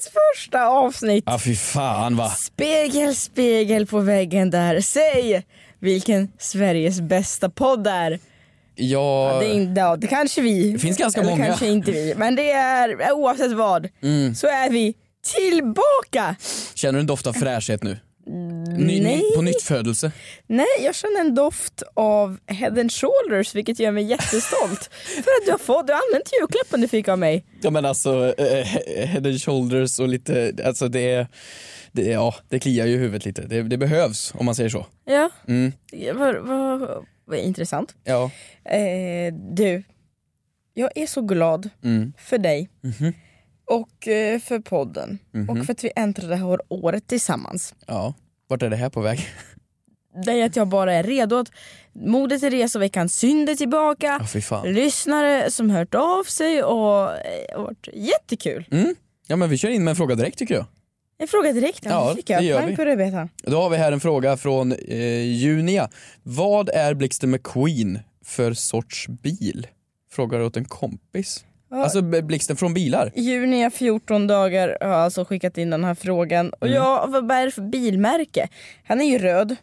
årets första avsnitt. Ja fy fan va. Spegel, spegel på väggen där. Säg vilken Sveriges bästa podd är. Ja, Det, är inte, ja, det kanske vi. Det finns ganska Eller många. kanske inte vi. Men det är oavsett vad Mm. så är vi tillbaka. känner du en doft av fräschhet nu? Ny, nej. på nytt födelse. Nej, jag känner en doft av head and shoulders vilket gör mig jättestolt. För att du har fått, du har använt julklappen du fick av mig. Ja men alltså, eh, head and shoulders och lite, alltså det är, det, ja, det kliar ju i huvudet lite. Det, det behövs om man säger så. Ja, Mm, vad, vad, vad intressant. ja. Eh, du, jag är så glad Mm. för dig Mhm. Och eh, för podden Mhm. och för att vi äntrar det här året tillsammans. ja. Vart är det här på väg? Det är att jag bara är redo att modet till reseveckan synd är tillbaka, fan. lyssnare som hört av sig och eh, har varit jättekul. Mm. Ja men vi kör in med en fråga direkt tycker jag. En fråga direkt, Ja, ja, tycker jag. det gör vi. Då har vi här en fråga från eh, Junia. Vad är Blixten McQueen för sorts bil? Frågar åt en kompis. Alltså Blixten från bilar. Junia 14 dagar har alltså skickat in den här frågan. Och Mm. ja, vad är det för bilmärke? Han är ju röd.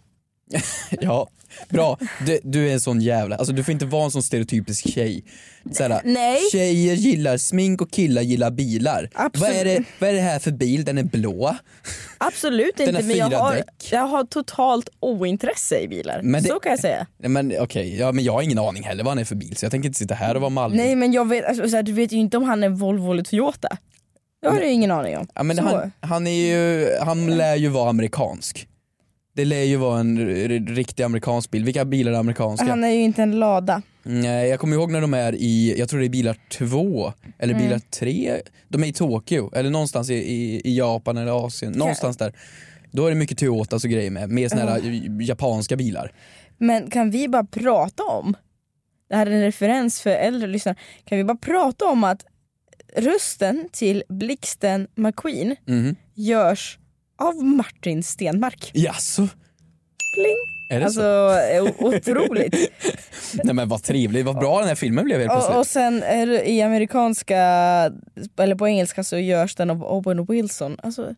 Ja, bra. Du, du är en sån jävla, alltså du får inte vara en sån stereotypisk tjej. Såhär, Nej. Tjejer gillar smink och killar gillar bilar. Absolut. Vad är, det, vad är det här för bil? Den är blå. Absolut Den inte men jag har, däck. jag har totalt ointresse i bilar. Men det- Så kan jag säga. Men okej, ja, men jag har ingen aning heller vad han är för bil så jag tänker inte sitta här och vara mallig. Nej men jag vet, alltså, så här, du vet ju inte om han är Volvo eller Toyota. Det har du ingen aning om. Ja, men Så. han, han, är ju, han lär ju vara amerikansk. Det lär ju vara en riktig amerikansk bil. Vilka bilar är amerikanska? Han är ju inte en lada. Nej, jag kommer ihåg när de är i, jag tror det är bilar två eller Mm. bilar tre. De är i Tokyo eller någonstans i, i, i Japan eller Asien, någonstans där. Då är det mycket Toyotas och grejer med, med såna här japanska bilar. Men kan vi bara prata om, det här är en referens för äldre lyssnare, kan vi bara prata om att rösten till Blixten McQueen Mhm. görs av Martin Stenmark. Jaså? Pling. Är det Alltså så? eh, otroligt. Nej men vad trevligt, vad bra den här filmen blev helt plötsligt. och, och sen är det, i amerikanska, eller på engelska så görs den av Owen Wilson. Alltså,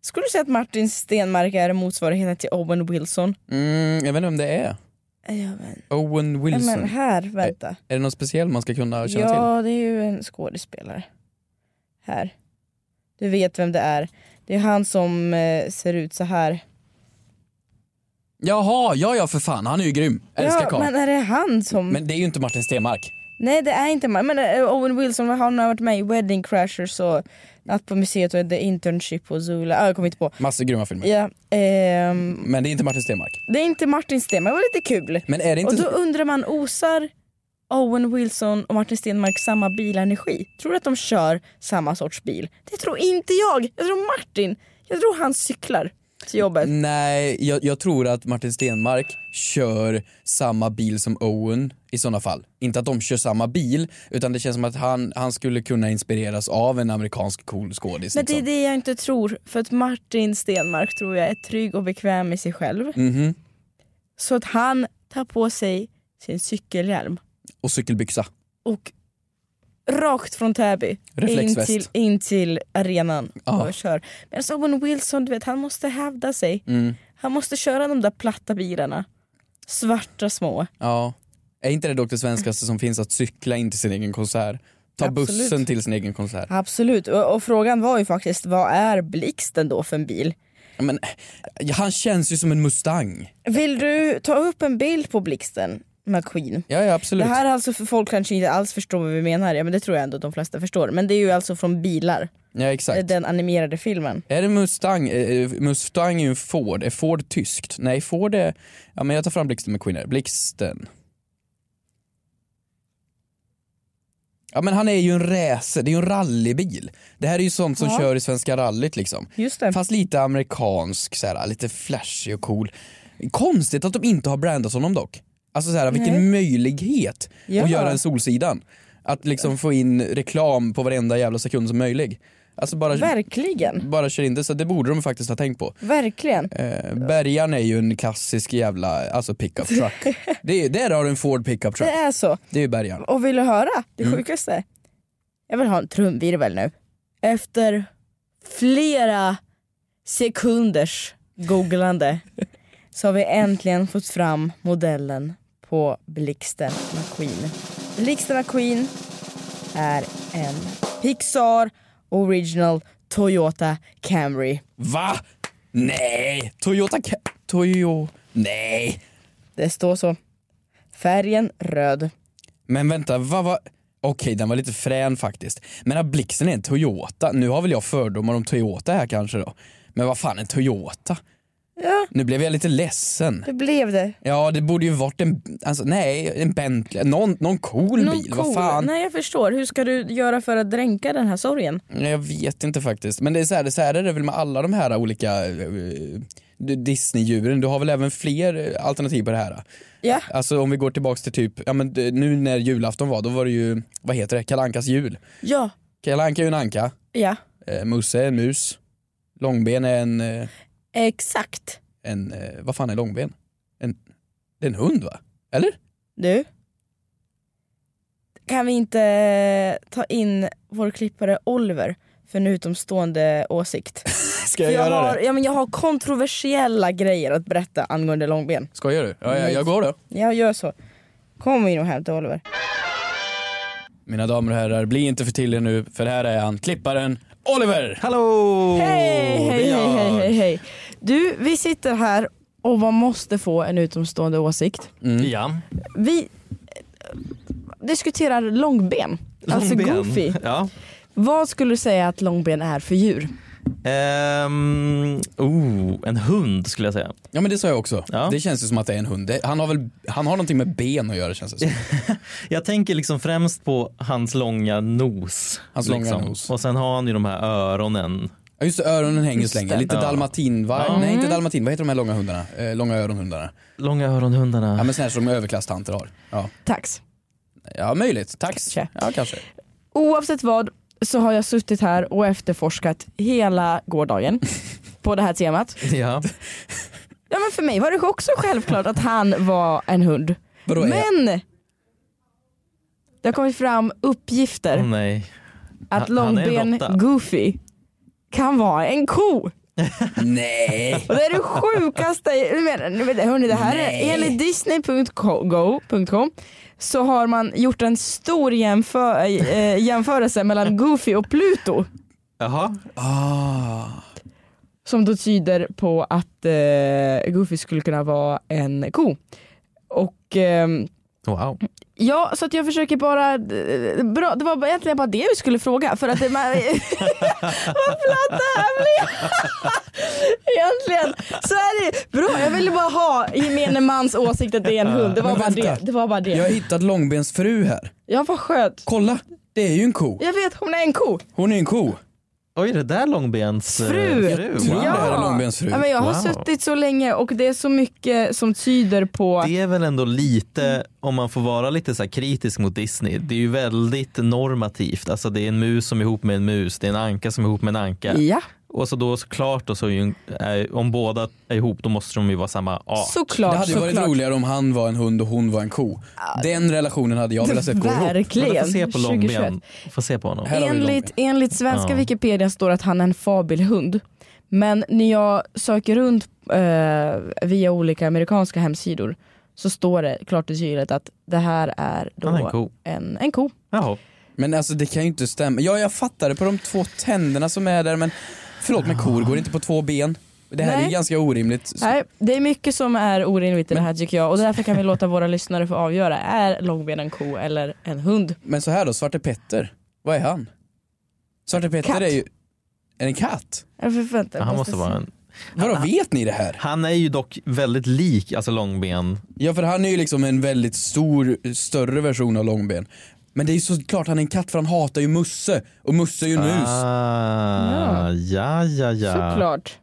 skulle du säga att Martin Stenmark är motsvarigheten till Owen Wilson? Mm, jag vet inte om det är. Ja men, Owen ja, Wilson. men här, vänta. Är det något speciellt man ska kunna känna till? Ja, det är ju en skådespelare. Här. Du vet vem det är. Det är han som eh, ser ut så här. Jaha, ja ja för fan, han är ju grym. Älskar ja, karln. men är det han som... Men det är ju inte Martin Stenmark. Nej det är inte man. Men eh, Owen Wilson han har varit med i Wedding Crashers och Natt på museet och The Internship och Zula. Ah, jag kommer inte på. Massor grymma filmer. Ja, ehm, Men det är inte Martin Stenmark. det är inte Martin Stenmark, det var lite kul. Men är det Och inte då undrar man, osar Owen Wilson och Martin Stenmark samma bilenergi? Tror du att de kör samma sorts bil? Det tror inte jag. Jag tror Martin, jag tror han cyklar till jobbet. Nej, jag, jag tror att Martin Stenmark kör samma bil som Owen i sådana fall. Inte att de kör samma bil, utan det känns som att han, han skulle kunna inspireras av en amerikansk cool skådis. Men det är liksom. det jag inte tror, för att Martin Stenmark tror jag är trygg och bekväm i sig själv. Mhm. Så att han tar på sig sin cykelhjälm Och cykelbyxa. och rakt från Täby in till, in till arenan Ja. och kör. Men så Owen Wilson, du vet, han måste hävda sig. Mm. Han måste köra de där platta bilarna. Svarta små. Ja. Är inte det dock det svenskaste som finns att cykla in till sin egen konsert? Ta Absolut. bussen till sin egen konsert. Absolut, och, och frågan var ju faktiskt vad är Blixten då för en bil? Men, han känns ju som en Mustang. Vill du ta upp en bild på Blixten McQueen? Ja, ja absolut. Det här är alltså för folk kanske inte alls förstår vad vi menar, ja men det tror jag ändå att de flesta förstår. Men det är ju alltså från bilar, Ja exakt. den animerade filmen. Är det Mustang? Eh, Mustang är ju en Ford. Är Ford tyskt? Nej, Ford är... Ja men jag tar fram Blixten McQueen här. Blixten. Ja men han är ju en racer, det är ju en rallybil. Det här är ju sånt som Ja. kör i Svenska rallyt liksom. Just det. Fast lite amerikansk, så här, lite flashig och cool. Konstigt att de inte har brandat honom dock. Alltså så här, vilken Nej. möjlighet Ja. att göra en Solsidan. Att liksom få in reklam på varenda jävla sekund som möjlig. Alltså bara, Verkligen. bara kör in det, så det borde de faktiskt ha tänkt på. Verkligen. Eh, Bergaren är ju en klassisk jävla alltså pickup truck. det är, där har du en Ford pickup truck. Det är så. Det är ju Bergaren. Och vill du höra det Mm. sjukaste? Jag vill ha en trumvirvel nu. Efter flera sekunders googlande så har vi äntligen fått fram modellen på Blixten McQueen. Blixten McQueen är en Pixar Original Toyota Camry. Va? Nej! Toyota Ca- Toyo... Nej! Det står så. Färgen röd. Men vänta, vad var... Okej, den var lite frän faktiskt. Men att Blixten är en Toyota, nu har väl jag fördomar om Toyota här kanske då. Men vad fan en Toyota? Ja, Nu blev jag lite ledsen. det blev det. Ja, det borde ju varit en, alltså nej, en Bentley, någon, någon cool Någon bil, cool. vad fan. Nej jag förstår. Hur ska du göra för att dränka den här sorgen? Jag vet inte faktiskt. Men det är så här, det är, så här är det väl med alla de här olika eh, Disney-djuren. Du har väl även fler eh, alternativ på det här? Ja. Alltså om vi går tillbaks till typ, ja men nu när julafton var, då var det ju, vad heter det, Kalle Ankas jul. Ja. Kalle Anka är ju en anka, Ja. eh, Musse är en mus, Långben är en, eh, Exakt. en eh, vad fan är Långben? En, det är en hund va? Eller? Du? Kan vi inte eh, ta in vår klippare Oliver för en utomstående åsikt? Ska jag, jag, göra har, det? ja, men jag har kontroversiella grejer att berätta angående långben. Skojar du? Ja, jag, jag går då. Jag gör så. Kom in och hämta Oliver. Mina damer och herrar, bli inte för till er nu, för här är han, klipparen Oliver! Hallå! Hej, hej, hej, hej, hej. Du, vi sitter här och man måste få en utomstående åsikt. Ja. Vi eh, diskuterar långben, alltså Långben. goofy. Ja. Vad skulle du säga att långben är för djur? Ehm, oh, en hund skulle jag säga. Ja men det sa jag också. Ja. Det känns ju som att det är en hund. Det, han har väl, han har någonting med ben att göra känns det som. Jag tänker liksom främst på hans långa nos. Hans långa liksom. nos. Och sen har han ju de här öronen. Ja just det, öronen hänger så länge. Lite Ja. dalmatinvarg. Ja. Nej inte dalmatin, vad heter de här långa hundarna? Eh, långa öronhundarna. Långa öronhundarna. Ja men sådana här som överklasstanter har. Ja. Tax. ja möjligt, tack. Kanske. Ja kanske. Oavsett vad så har jag suttit här och efterforskat hela gårdagen på det här temat. Ja. Ja men för mig var det också självklart att han var en hund. Vadå, Men det har kommit fram uppgifter Åh nej. att han- långben. Goofy kan vara en ko. Nej! Och det är det sjukaste, nu menar- nu vet jag, hörni, det här Nej. är enligt disney.go.com så har man gjort en stor jämför, eh, jämförelse mellan Goofy och Pluto. Jaha. Ah. Som då tyder på att eh, Goofy skulle kunna vara en ko. Och ehm, Wow. Ja, så att jag försöker bara, eh, bra, det var egentligen bara det vi skulle fråga för att det, man, vad platt det här blev. Egentligen så är det bra, jag ville bara ha gemene mans åsikt att det är en hund, det var Men bara vänta. det. det, var bara det. Jag har hittat Långbens fru här. Ja vad skönt. Kolla! Det är ju en ko. Jag vet, hon är en ko. Hon är en ko. Oj, det där Långbens eh, Fru. fru. tror Wow. är Långbens fru. Ja, men jag har Wow. suttit så länge och det är så mycket som tyder på Det är väl ändå lite, om man får vara lite så här kritisk mot Disney, det är ju väldigt normativt. Alltså det är en mus som är ihop med en mus, det är en anka som är ihop med en anka. Ja, Och så då såklart, då så är ju, om båda är ihop då måste de ju vara samma art. såklart. Det hade ju varit såklart. roligare om han var en hund och hon var en ko. Den relationen hade jag velat se gå ihop. Verkligen. Få se på 2021. Långben, få se på honom. Enligt, enligt svenska Ja. Wikipedia står att han är en fabelhund. Men när jag söker runt eh, via olika amerikanska hemsidor så står det klart och tydligt att det här är då är en ko. En, en ko. Jaha. Men alltså det kan ju inte stämma. Ja, jag fattar det på de två tänderna som är där men förlåt men kor går inte på två ben. Det här är Nej. ju ganska orimligt. Nej, det är mycket som är orimligt i det här tycker jag och därför kan vi låta våra lyssnare få avgöra. Är långben en ko eller en hund? Men så här då, Svarte Petter, vad är han? Svarte Petter Katt. är ju, är en katt? Jag förväntar, jag Han måste vara en, Vadå, vet ni det här? han är ju dock väldigt lik alltså Långben. Ja för han är ju liksom en väldigt stor, större version av Långben. Men det är ju såklart han är en katt för han hatar ju Musse och Musse är ju en mus. Ah, ja, ja, ja. Såklart.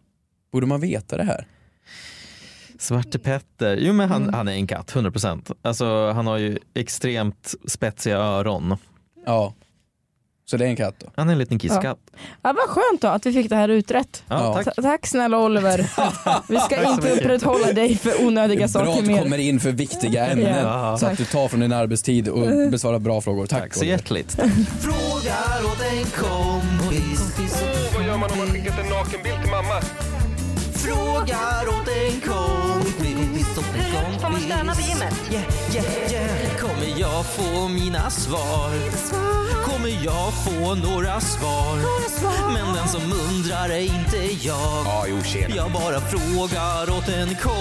Borde man veta det här? Svarte Petter, jo men Mm. han, han är en katt, 100%. Alltså han har ju extremt spetsiga öron. Ja. Så det är en katt då? Han är en liten kisskatt. Ja, vad skönt då att vi fick det här utrett. Ja, Ja. tack. Ta- Tack snälla Oliver. Vi ska inte upprätthålla dig för onödiga Bra saker att du mer. kommer in för viktiga ämnen Ja. så att du tar från din arbetstid och besvarar bra frågor. Tack, Tack så Oliver. hjärtligt. Frågar åt en kompis. Vad gör man om man skickat en nakenbild till mamma? Frågar åt en kompis. Får man stöna vid gymmet? Yeah, yeah, yeah. Kommer jag få mina svar? Kommer jag få några svar? Men den som undrar är inte jag. Ja, jo tjena. Jag bara frågar åt en kompis.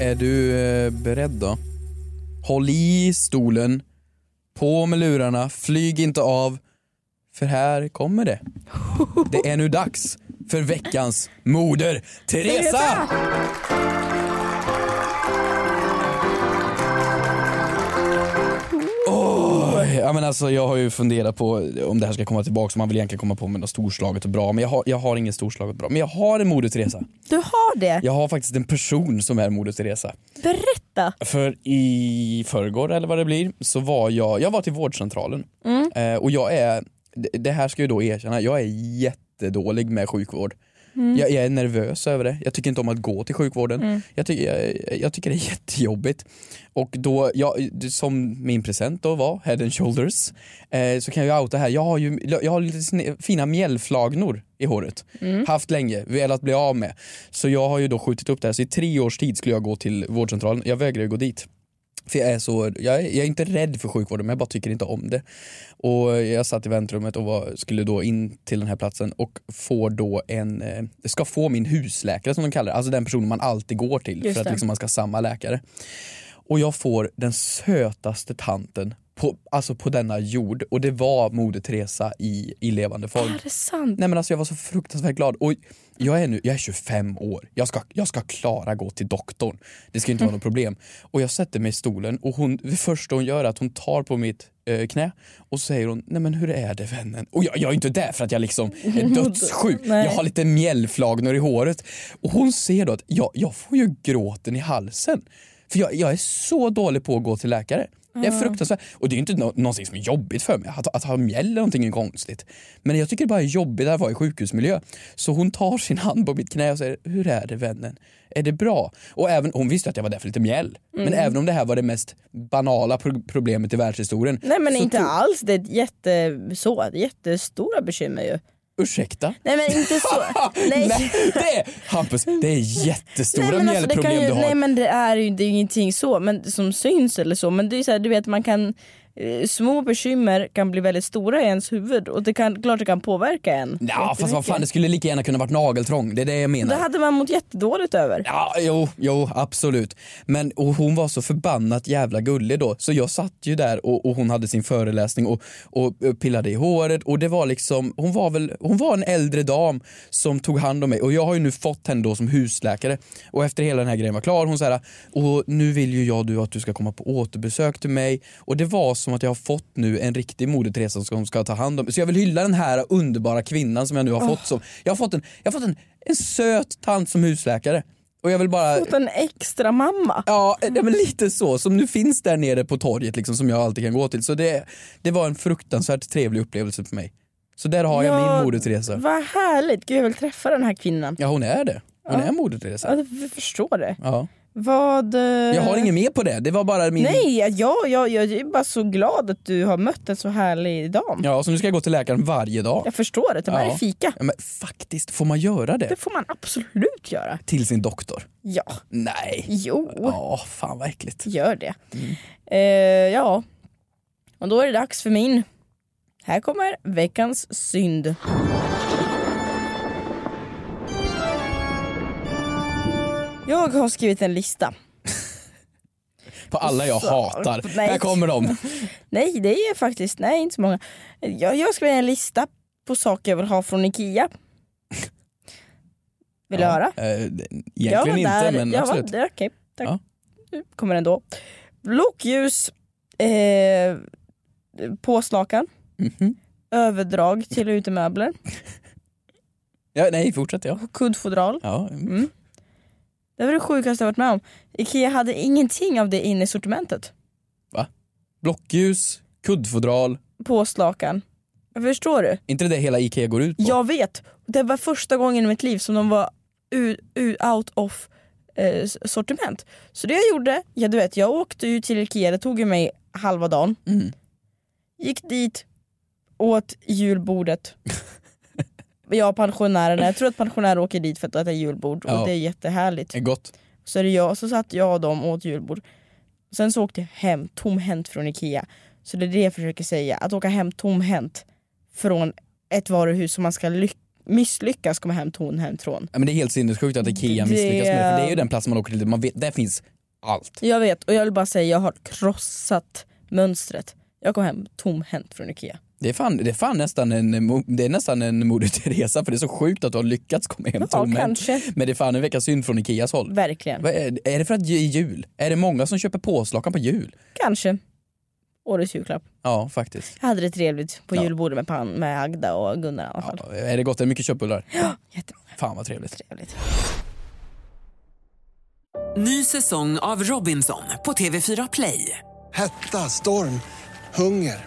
Är du eh, beredd då? Håll i stolen, på med lurarna, flyg inte av, för här kommer det. Det är nu dags för veckans Moder Teresa! Ja, men alltså, jag har ju funderat på om det här ska komma tillbaka, man vill egentligen komma på med något storslaget och bra, men jag har, jag har inget storslaget bra. Men jag har en Moder Teresa. Du har det? Jag har faktiskt en person som är Moder Teresa. Berätta. För i förrgår eller vad det blir så var jag, jag var till vårdcentralen eh, och jag är, det- här ska jag då erkänna, jag är jättedålig med sjukvård. Jag, jag är nervös över det, jag tycker inte om att gå till sjukvården. Jag, tycker, jag, jag tycker det är jättejobbigt. Och då, som min present då var, head and shoulders, eh, så kan jag outa här, jag har ju jag har lite fina mjällflagnor i håret. Haft länge, velat bli av med. Så jag har ju då skjutit upp det här, så i tre års tid skulle jag gå till vårdcentralen. Jag vägrar gå dit. För jag är så, jag är, jag är inte rädd för sjukvården men jag bara tycker inte om det. Och jag satt i väntrummet och var, skulle då in till den här platsen och får då en, eh, ska få min husläkare som de kallar det, alltså den personen man alltid går till Just för att liksom man ska ha samma läkare. Och jag får den sötaste tanten på, alltså på denna jord och det var Moder Teresa i, i levande form. Är det sant? Nej men alltså jag var så fruktansvärt glad och jag är nu, jag är 25 år, jag ska, jag ska klara gå till doktorn. Det ska inte vara något problem. Och jag sätter mig i stolen och hon, det första hon gör är att hon tar på mitt eh, knä och så säger hon, nej men hur är det vännen? Och jag, jag är inte där för att jag liksom är dödssjuk, jag har lite mjällflagnor i håret. Och hon ser då att jag, jag får ju gråten i halsen. För jag, jag är så dålig på att gå till läkare. Jag är fruktansvärt. Och det är inte nå- någonting som är jobbigt för mig. Att, att ha mjäll är någonting är konstigt. Men jag tycker det bara är jobbigt att vara i sjukhusmiljö. Så hon tar sin hand på mitt knä och säger, hur är det vännen? Är det bra? Och även, hon visste att jag var där för lite mjäll. Men även om det här var det mest banala pro- problemet i världshistorien. Nej men inte alls, det är ett jätte, så, det jättestora bekymmer ju. Ursäkta? Nej men inte så. Nej. Nej, det, Hampus, det är jättestora Nej, alltså, mjällproblem ju, du har. nej men det är ju det är ju ingenting så men, som syns eller så men det är så här, du vet man kan Små bekymmer kan bli väldigt stora i ens huvud och det kan, klart det kan påverka en. Ja, fast vad fan, det skulle lika gärna kunna varit nageltrång. Det är det jag menar. Det hade man mått jättedåligt över. Ja, jo, jo, absolut. Men och hon var så förbannat jävla gullig då, så jag satt ju där och, och hon hade sin föreläsning och, och pillade i håret och det var liksom, hon var väl, hon var en äldre dam som tog hand om mig och jag har ju nu fått henne då som husläkare och efter hela den här grejen var klar, hon sa och nu vill ju jag du att du ska komma på återbesök till mig och det var som att jag har fått nu en riktig Moder Teresa som ska, ta hand om. Så jag vill hylla den här underbara kvinnan som jag nu har fått som, jag har fått en, jag har fått en, en söt tant som husläkare. Och jag vill bara Fått en extra mamma. Ja, det men lite så. Som nu finns där nere på torget liksom, som jag alltid kan gå till. Så det, det var en fruktansvärt trevlig upplevelse för mig. Så där har jag Ja, min Moder Teresa. Vad härligt, gud jag vill träffa den här kvinnan. Ja hon är det. Hon Ja. är Moder Ja, Teresa. jag förstår det. Ja. Vad... eh, Jag har inget mer på det. Det var bara min... Nej, jag, jag, jag är bara så glad att du har mött en så härlig dam. Ja, så nu ska jag gå till läkaren varje dag. Jag förstår det, det här Ja. är fika. Ja, men faktiskt, får man göra det? Det får man absolut göra. Till sin doktor? Ja, Nej. jo, Ja, fan vad äckligt. gör det. Mm. Eh, ja, och då är det dags för min. Här kommer veckans synd. Jag har skrivit en lista. På alla jag Så- hatar. nej. Här kommer de. Nej, det är faktiskt, nej inte så många. Jag, jag skrivit en lista på saker jag vill ha från Ikea. Vill du höra? Eh, Jag egentligen var inte, där, men jag absolut. Var där, okej, tack. Ja. Kommer den då. Blockljus, eh, påslakan, Mhm. överdrag till utemöbler, Ja, nej, fortsätt ja. kuddfodral. ja. mm. Det var det sjukaste jag varit med om. Ikea hade ingenting av det inne i sortimentet. Blockljus, kuddfodral. Påslakan. Förstår du? inte det hela IKEA går ut på? Jag vet. Det var första gången i mitt liv som de var u, u, out of eh, sortiment. Så det jag gjorde, ja du vet jag åkte ju till Ikea, det tog ju mig halva dagen. Mm. Gick dit, åt julbordet. jag och pensionärerna, jag tror att pensionärer åker dit för att äta julbord Ja. och det är jättehärligt. Är gott. Så är det jag, så satt jag och dem och åt julbord. Sen så åkte jag hem tomhänt från Ikea. Så det är det jag försöker säga, att åka hem tomhänt från ett varuhus som man ska lyck- misslyckas komma hem tomhänt från. Ja, men det är helt sinnessjukt att IKEA Det- misslyckas med det, för det är ju den plats man åker till, man vet, där finns allt. Jag vet, och jag vill bara säga, jag har krossat mönstret. Jag kom hem tomhänt från Ikea. Det är fan, det är fan nästan en, det är nästan en Moder Teresa för det är så sjukt att du har lyckats komma hem Ja, kanske. Men det är fan en vecka synd från Ikeas håll. Verkligen. Är, är det för att det är jul? Är det många som köper påslakan på jul? Kanske. Årets julklapp. Ja, faktiskt. Jag hade det trevligt på Ja. julbordet med, pan, med Agda och Gunnar i alla fall. Ja, är det gott? Är det mycket köttbullar? Jättemånga. Fan vad trevligt. Trevligt. Ny säsong av Robinson på TV4 Play. Hetta, storm, hunger.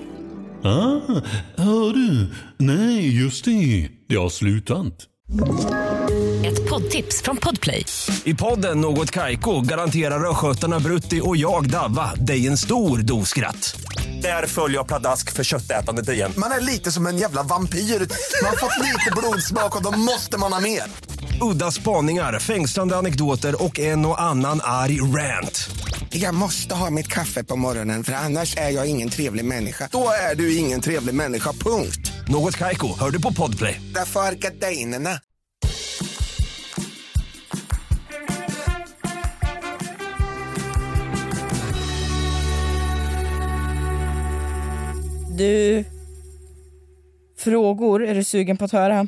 Ah, hör du? Nej, just det. Det har slutat. Ett poddtips från Podplay. I podden Något Kaiko garanterar östgötarna Brutti och jag, Davva, dig en stor dos skratt. Där följer jag pladask för köttätandet igen. Man är lite som en jävla vampyr. Man har fått lite blodsmak och då måste man ha mer. Udda spaningar, fängslande anekdoter och en och annan arg rant. Jag måste ha mitt kaffe på morgonen för annars är jag ingen trevlig människa. Då är du ingen trevlig människa, punkt. Något Kaiko, hör du på Podplay. Därför är gardinerna. Du, frågor, är du sugen på att höra?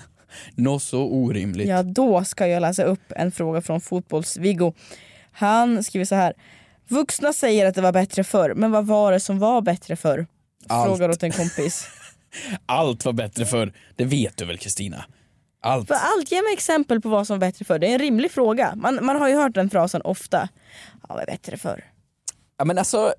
Nå så orimligt. Ja, då ska jag läsa upp en fråga från fotbolls-Viggo. Han skriver så här. Vuxna säger att det var bättre förr, men vad var det som var bättre förr? Allt. Frågar åt en kompis. Allt var bättre för Det vet du väl Kristina? Allt. För allt, ge mig exempel på vad som var bättre förr. Det är en rimlig fråga. Man, man har ju hört den frasen ofta. Ja, vad var bättre förr? Ja, men alltså,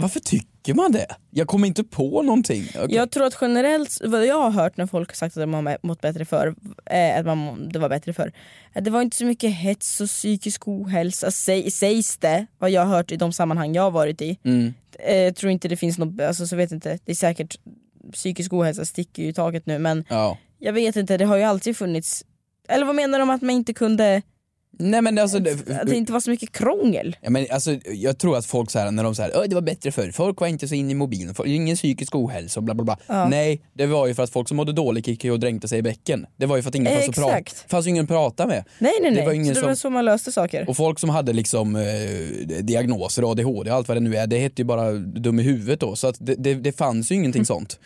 varför tycker man det? Jag kommer inte på någonting. Okej. Jag tror att generellt, vad jag har hört när folk har sagt att de har mått bättre förr, eh, att man, det var bättre förr. att Det var inte så mycket hets och psykisk ohälsa, säg, sägs det, vad jag har hört i de sammanhang jag har varit i. Mm. Eh, Jag tror inte det finns något, alltså så vet inte, det är säkert psykisk ohälsa sticker ju i taget nu men Ja. jag vet inte, det har ju alltid funnits eller vad menar de att man inte kunde, Nej men alltså, att det, det inte var så mycket krångel? ja, men alltså jag tror att folk så här, när de säger det var bättre förr, folk var inte så in i mobilen, folk, ingen psykisk ohälsa och bla bla bla. Ja. Nej, det var ju för att folk som mådde dåligt gick och dränkte sig i bäcken. Det var ju för att ingen Eh, fanns att prata, exakt. fanns ingen att prata med. Nej nej Det nej, var ingen så det var som- så man löste saker. Och folk som hade liksom eh, diagnoser, ADHD och allt vad det nu är, det hette ju bara dum i huvudet då. Så att det, det, det fanns ju Mm. ingenting sånt.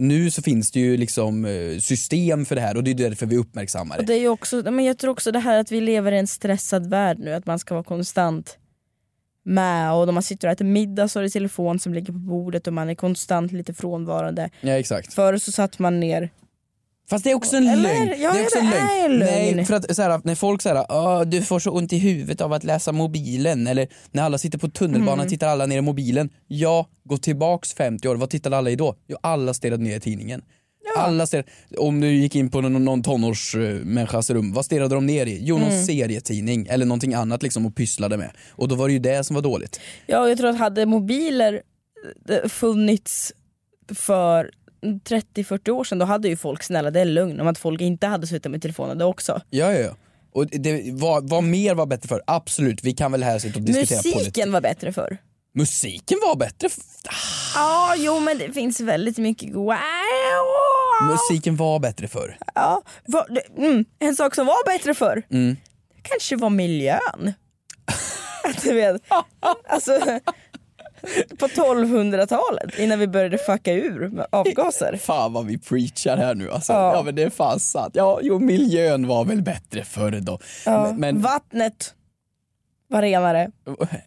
Nu så finns det ju liksom eh, system för det här och det är därför vi uppmärksammar Och det. det är ju också, men jag tror också det här att vi lever i en stressad värld nu, att man ska vara konstant med och när man sitter och äter middag så är det telefon som ligger på bordet och man är konstant lite frånvarande. Ja exakt. Förr så satt man ner, Fast det är också en Eller? lögn. Ja, det är också det en är lögn. en lögn. Nej, för att så här, när folk säger du får så ont i huvudet av att läsa mobilen eller när alla sitter på tunnelbanan Mm. tittar alla ner i mobilen. Ja, gå tillbaks 50 år, vad tittade alla i då? Jo, alla stirrade ner i tidningen. Alla stirrade, om du gick in på någon, någon tonårsmänniskas rum, vad stirrade de ner i? Jo, någon Mm. serietidning eller någonting annat liksom och pysslade med. Och då var det ju det som var dåligt. ja jag tror att hade mobiler eh, funnits för 30-40 år sedan då hade ju folk, snälla det är lugn om att folk inte hade suttit med telefonen då också. Ja, ja, ja. Och det, vad, vad mer var bättre för? Absolut, vi kan väl här sitta och diskutera politik. Musiken var bättre förr. Musiken var bättre Ja, jo men det finns väldigt mycket goa... Musiken var bättre förr. Ja, vad- det- mm, en sak som var bättre förr Mm. kanske var miljön. du vet, alltså på 1200-talet innan vi började fucka ur med avgaser. Fan vad vi preachar här nu alltså. Ja. Ja, men det är fan sant. Ja, jo miljön var väl bättre förr då. Ja. Men, men Vattnet var renare,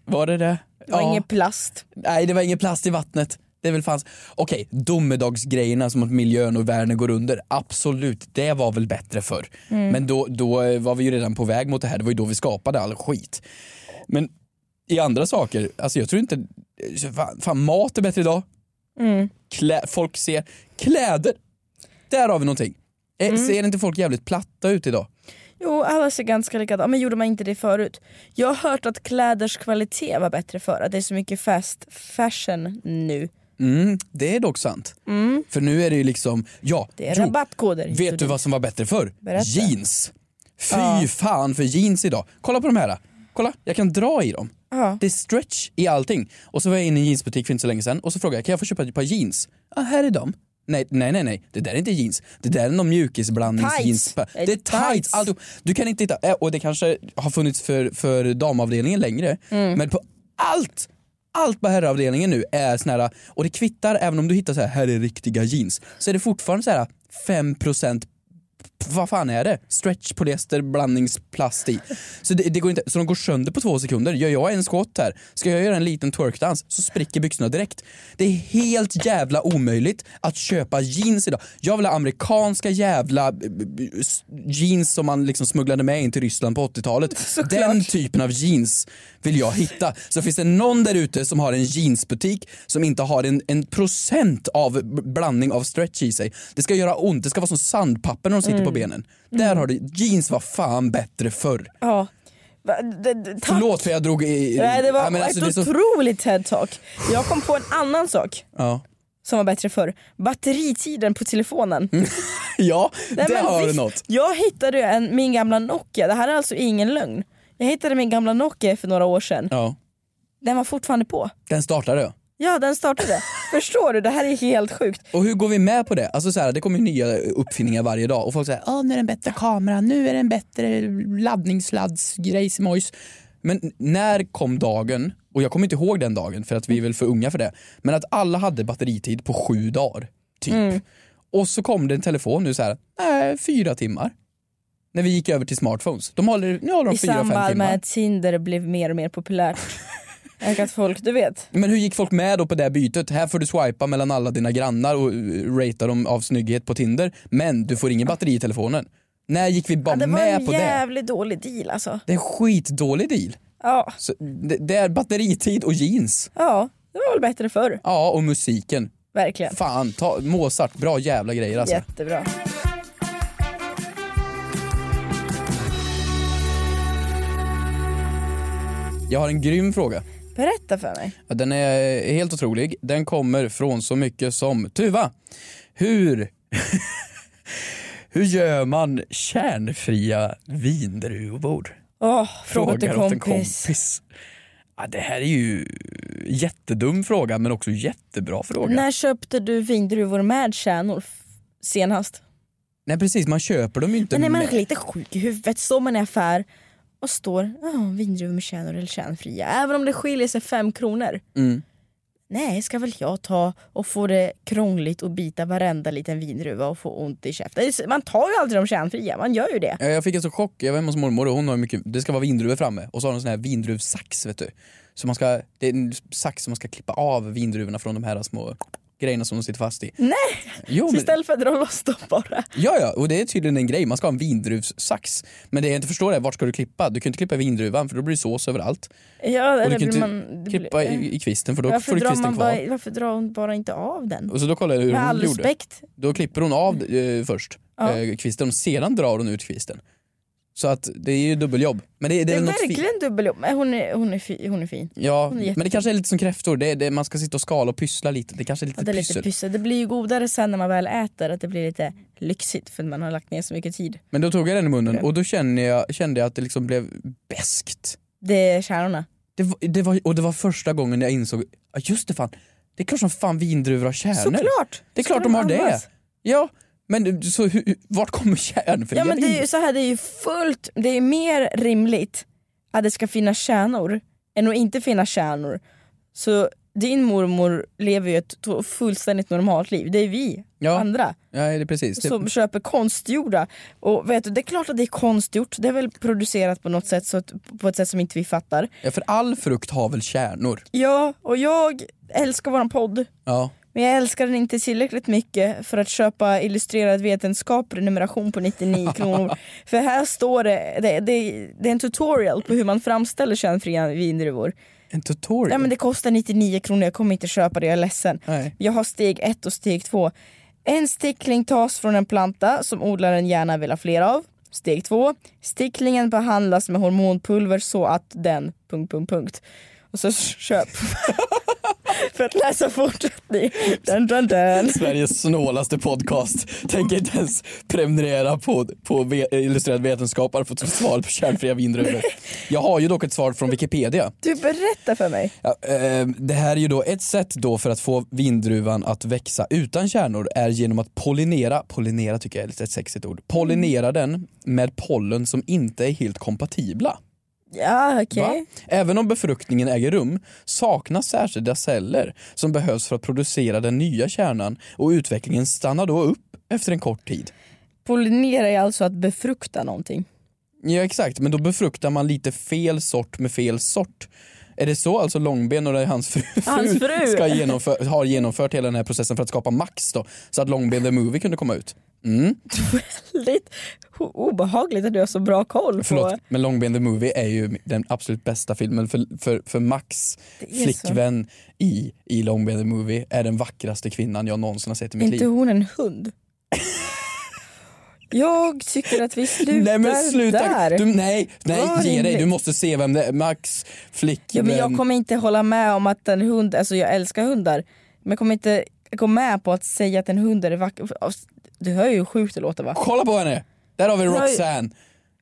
var det det? det var ingen plast. Nej det var ingen plast i vattnet. Det är väl fanns. Okej, domedagsgrejerna som att miljön och världen går under. Absolut, det var väl bättre förr. Mm. Men då, då eh, var vi ju redan på väg mot det här. Det var ju då vi skapade all skit. Men i andra saker, alltså jag tror inte... Fan, fan mat är bättre idag. Mm. Klä, folk ser kläder. Där har vi någonting. Eh, Mm. Ser inte folk jävligt platta ut idag? Jo, alla ser ganska likadana men gjorde man inte det förut? Jag har hört att kläders kvalitet var bättre förr, att det är så mycket fast fashion nu. Mm, det är dock sant. Mm. För nu är det ju liksom, ja, Det är jo, rabattkoder. Vet du dit. vad som var bättre förr? Berätta. Jeans. Fy Ja. fan för jeans idag. Kolla på de här. Kolla, jag kan dra i dem. Ja. Det är stretch i allting. Och så var jag inne i en jeansbutik för inte så länge sedan och så frågade jag, kan jag få köpa ett par jeans? Ja, här är de. Nej, nej, nej, nej, det där är inte jeans. Det där är någon mjukisblandningsjeans. Det är tights. Alltihop. Du kan inte hitta, eh, och det kanske har funnits för, för damavdelningen längre, Mm. men på allt allt på herravdelningen nu är sån här, och det kvittar även om du hittar så här, här är riktiga jeans, så är det fortfarande så här 5% vad fan är det? Stretch, polyester, blandningsplast i. Så, det, det går inte, så de går sönder på två sekunder. Gör jag en squat här, ska jag göra en liten twerkdans så spricker byxorna direkt. Det är helt jävla omöjligt att köpa jeans idag. Jag vill ha amerikanska jävla eh, eh, jeans som man liksom smugglade med in till Ryssland på 80-talet. Den typen av jeans vill jag hitta. Så finns det någon där ute som har en jeansbutik som inte har en, en procent av blandning av stretch i sig. Det ska göra ont, det ska vara som sandpapper när de sitter på Mm. benen. Där har du, jeans var fan bättre förr. Ja. Va- det- det- tack. Förlåt för jag drog i... Nej, det var Ja, alltså, ett är så- otroligt TED-talk. Jag kom på en annan sak Ja, som var bättre förr. Batteritiden på telefonen. ja Nej, det har du något. Jag hittade en, min gamla Nokia, det här är alltså ingen lögn. Jag hittade min gamla Nokia för några år sedan. Ja, Den var fortfarande på. den startade. Ja den startade. Förstår du? Det här är helt sjukt. Och hur går vi med på det? Alltså så här, det kommer nya uppfinningar varje dag och folk säger Åh, nu är det en bättre kamera, nu är det en bättre laddningssladdsgrejsimojs. Men när kom dagen, och jag kommer inte ihåg den dagen för att vi är väl för unga för det, men att alla hade batteritid på sju dagar. Typ. Mm. Och så kom det en telefon nu så här, äh, fyra timmar. När vi gick över till smartphones. De håller, nu håller de I fyra, fem samband timmar. med att Tinder blev mer och mer populärt. Och att folk, du vet. Men hur gick folk med då på det bytet? Här får du swipa mellan alla dina grannar och uh, ratea dem av snygghet på Tinder, men du får ingen batteri i telefonen. När gick vi bara Ja, det var med en på det? jävligt dålig deal alltså. Det är en skitdålig deal. Ja, Så det, det är batteritid och jeans. ja det var väl bättre förr. Ja, och musiken. Verkligen. Fan, ta, Mozart, bra jävla grejer alltså. Jättebra. Jag har en grym fråga. Berätta för mig. Ja, Den är helt otrolig. Den kommer från så mycket som Tuva. Hur, hur gör man kärnfria vindruvor? Åh, fråga till Frågar åt en kompis. kompis. Ja, det här är ju jättedum fråga men också jättebra fråga. När köpte du vindruvor med kärnor senast? Nej precis, man köper dem ju inte Men är man med. lite sjuk i huvudet, står man i affär och står oh, vindruvor med kärnor eller kärnfria, även om det skiljer sig fem kronor. Mm. Nej, ska väl jag ta och få det krångligt och bita varenda liten vindruva och få ont i käften. Man tar ju alltid de kärnfria, man gör ju det. Ja, Jag fick en så chock, jag var hemma hos mormor och hon har mycket, det ska vara vindruvor framme och så har en sån här vindruvsax vet du. Så man ska, det är en sax som man ska klippa av vindruvorna från de här små grejerna som de sitter fast i. Nej! Jo, men, istället för att dra loss dem bara. ja, ja, och det är tydligen en grej, man ska ha en vindruvssax. Men det jag inte förstår är, vart ska du klippa? Du kan inte klippa vindruvan för då blir det sås överallt. Ja, Och eller du kan blir inte man, klippa blir- i, i kvisten för då varför får du drar kvisten kvar. bara, Varför drar hon bara inte av den? Och så då kollar jag hur Med hon all gjorde. respekt. Då klipper hon av eh, först Ja. eh, kvisten och sedan drar hon ut kvisten. Så att det är ju dubbeljobb. Men det, det, Det är, är verkligen dubbeljobb. Hon är, hon är, fi, hon är fin. Ja, Hon är men det kanske är lite som kräftor, det, det, man ska sitta och skala och pyssla lite. Det kanske är lite Ja, det är lite pyssel. pyssel. Det blir ju godare sen när man väl äter, att det blir lite lyxigt för man har lagt ner så mycket tid. Men då tog jag den i munnen och då kände jag, kände jag att det liksom blev beskt. Det är kärnorna. Det var, det var, och det var första gången jag insåg, just det fan, det är klart som fan vindruvor har kärnor. Såklart! Det är klart de har det. Ja, men så, hur, vart kommer kärnfria Ja men det är ju så här, det är ju fullt, det är mer rimligt att det ska finnas kärnor än att inte finnas kärnor. Så din mormor lever ju ett fullständigt normalt liv, det är vi Ja. andra Ja, det är precis. Det, som köper konstgjorda. Och vet du, det är klart att det är konstgjort, det är väl producerat på något sätt, så att, på ett sätt som inte vi fattar. ja, för all frukt har väl kärnor? Ja, och jag älskar våran podd. Ja. Men jag älskar den inte tillräckligt mycket för att köpa illustrerad vetenskap prenumeration på 99 kronor. för här står det, det, det, det är en tutorial på hur man framställer kärnfria vindruvor. En tutorial? Ja men det kostar 99 kronor, jag kommer inte köpa det, jag är ledsen. Nej. Jag har steg ett och steg två. En stickling tas från en planta som odlaren gärna vill ha fler av. Steg två. Sticklingen behandlas med hormonpulver så att den... Punkt, punkt, punkt. Och så köp. För att läsa fortsättning. Dun, dun, dun. Sveriges snålaste podcast. Tänker inte ens prenumerera på, på ve- illustrerad vetenskap bara för att få svar på kärnfria vindruvor. Jag har ju dock ett svar från Wikipedia. Du berättar för mig. Ja, eh, det här är ju då ett sätt då för att få vindruvan att växa utan kärnor är genom att pollinera, pollinera tycker jag är ett sexigt ord, pollinera den med pollen som inte är helt kompatibla. Ja. Va? Även om befruktningen äger rum saknas särskilda celler som behövs för att producera den nya kärnan och utvecklingen stannar då upp efter en kort tid. Pollinera är alltså att befrukta någonting. Ja exakt, men då befruktar man lite fel sort med fel sort. Är det så alltså Långben och hans fru, Hans fru. Ska genomför, har genomfört hela den här processen för att skapa Max då? Så att Långben the Movie kunde komma ut? Mm. Väldigt obehagligt att du har så bra koll på... Förlåt, men Långben the Movie är ju den absolut bästa filmen för, för, för Max är så. flickvän i, i Långben the Movie är den vackraste kvinnan jag någonsin har sett i mitt inte liv. hon en hund? Jag tycker att vi slutar Nej men sluta! där. Du, nej, nej Var ge dig, du måste se vem det är. Max Ja, flickvän. men jag kommer inte hålla med om att en hund, alltså jag älskar hundar, men jag kommer inte gå med på att säga att en hund är vacker. Du hör ju hur sjukt det låter va? Kolla på henne! Där har vi Roxanne.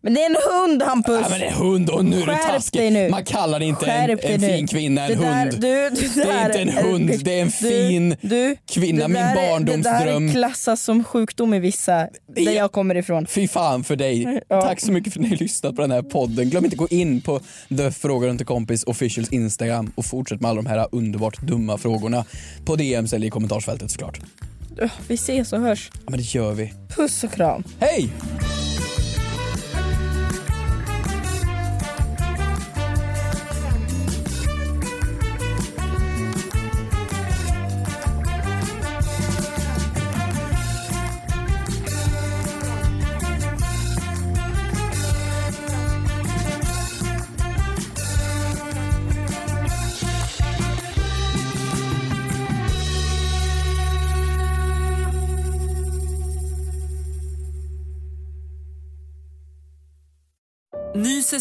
Men det är en hund Hampus! Ja, men är hund och nu är du taskig. nu. Man kallar inte en, Skärp en nu. fin kvinna en där- hund. du- det det är inte en hund, det är en fin du, kvinna. Min barndomsdröm. Det där klassas som sjukdom i vissa, där jag kommer ifrån. Fy fan för dig. Ja. Tack så mycket för att ni har lyssnat på den här podden. Glöm inte att gå in på The Frågar inte kompis officials Instagram och fortsätt med alla de här underbart dumma frågorna på DMs eller i kommentarsfältet såklart. Öh, Vi ses och hörs. Ja men det gör vi. Puss och kram. Hej!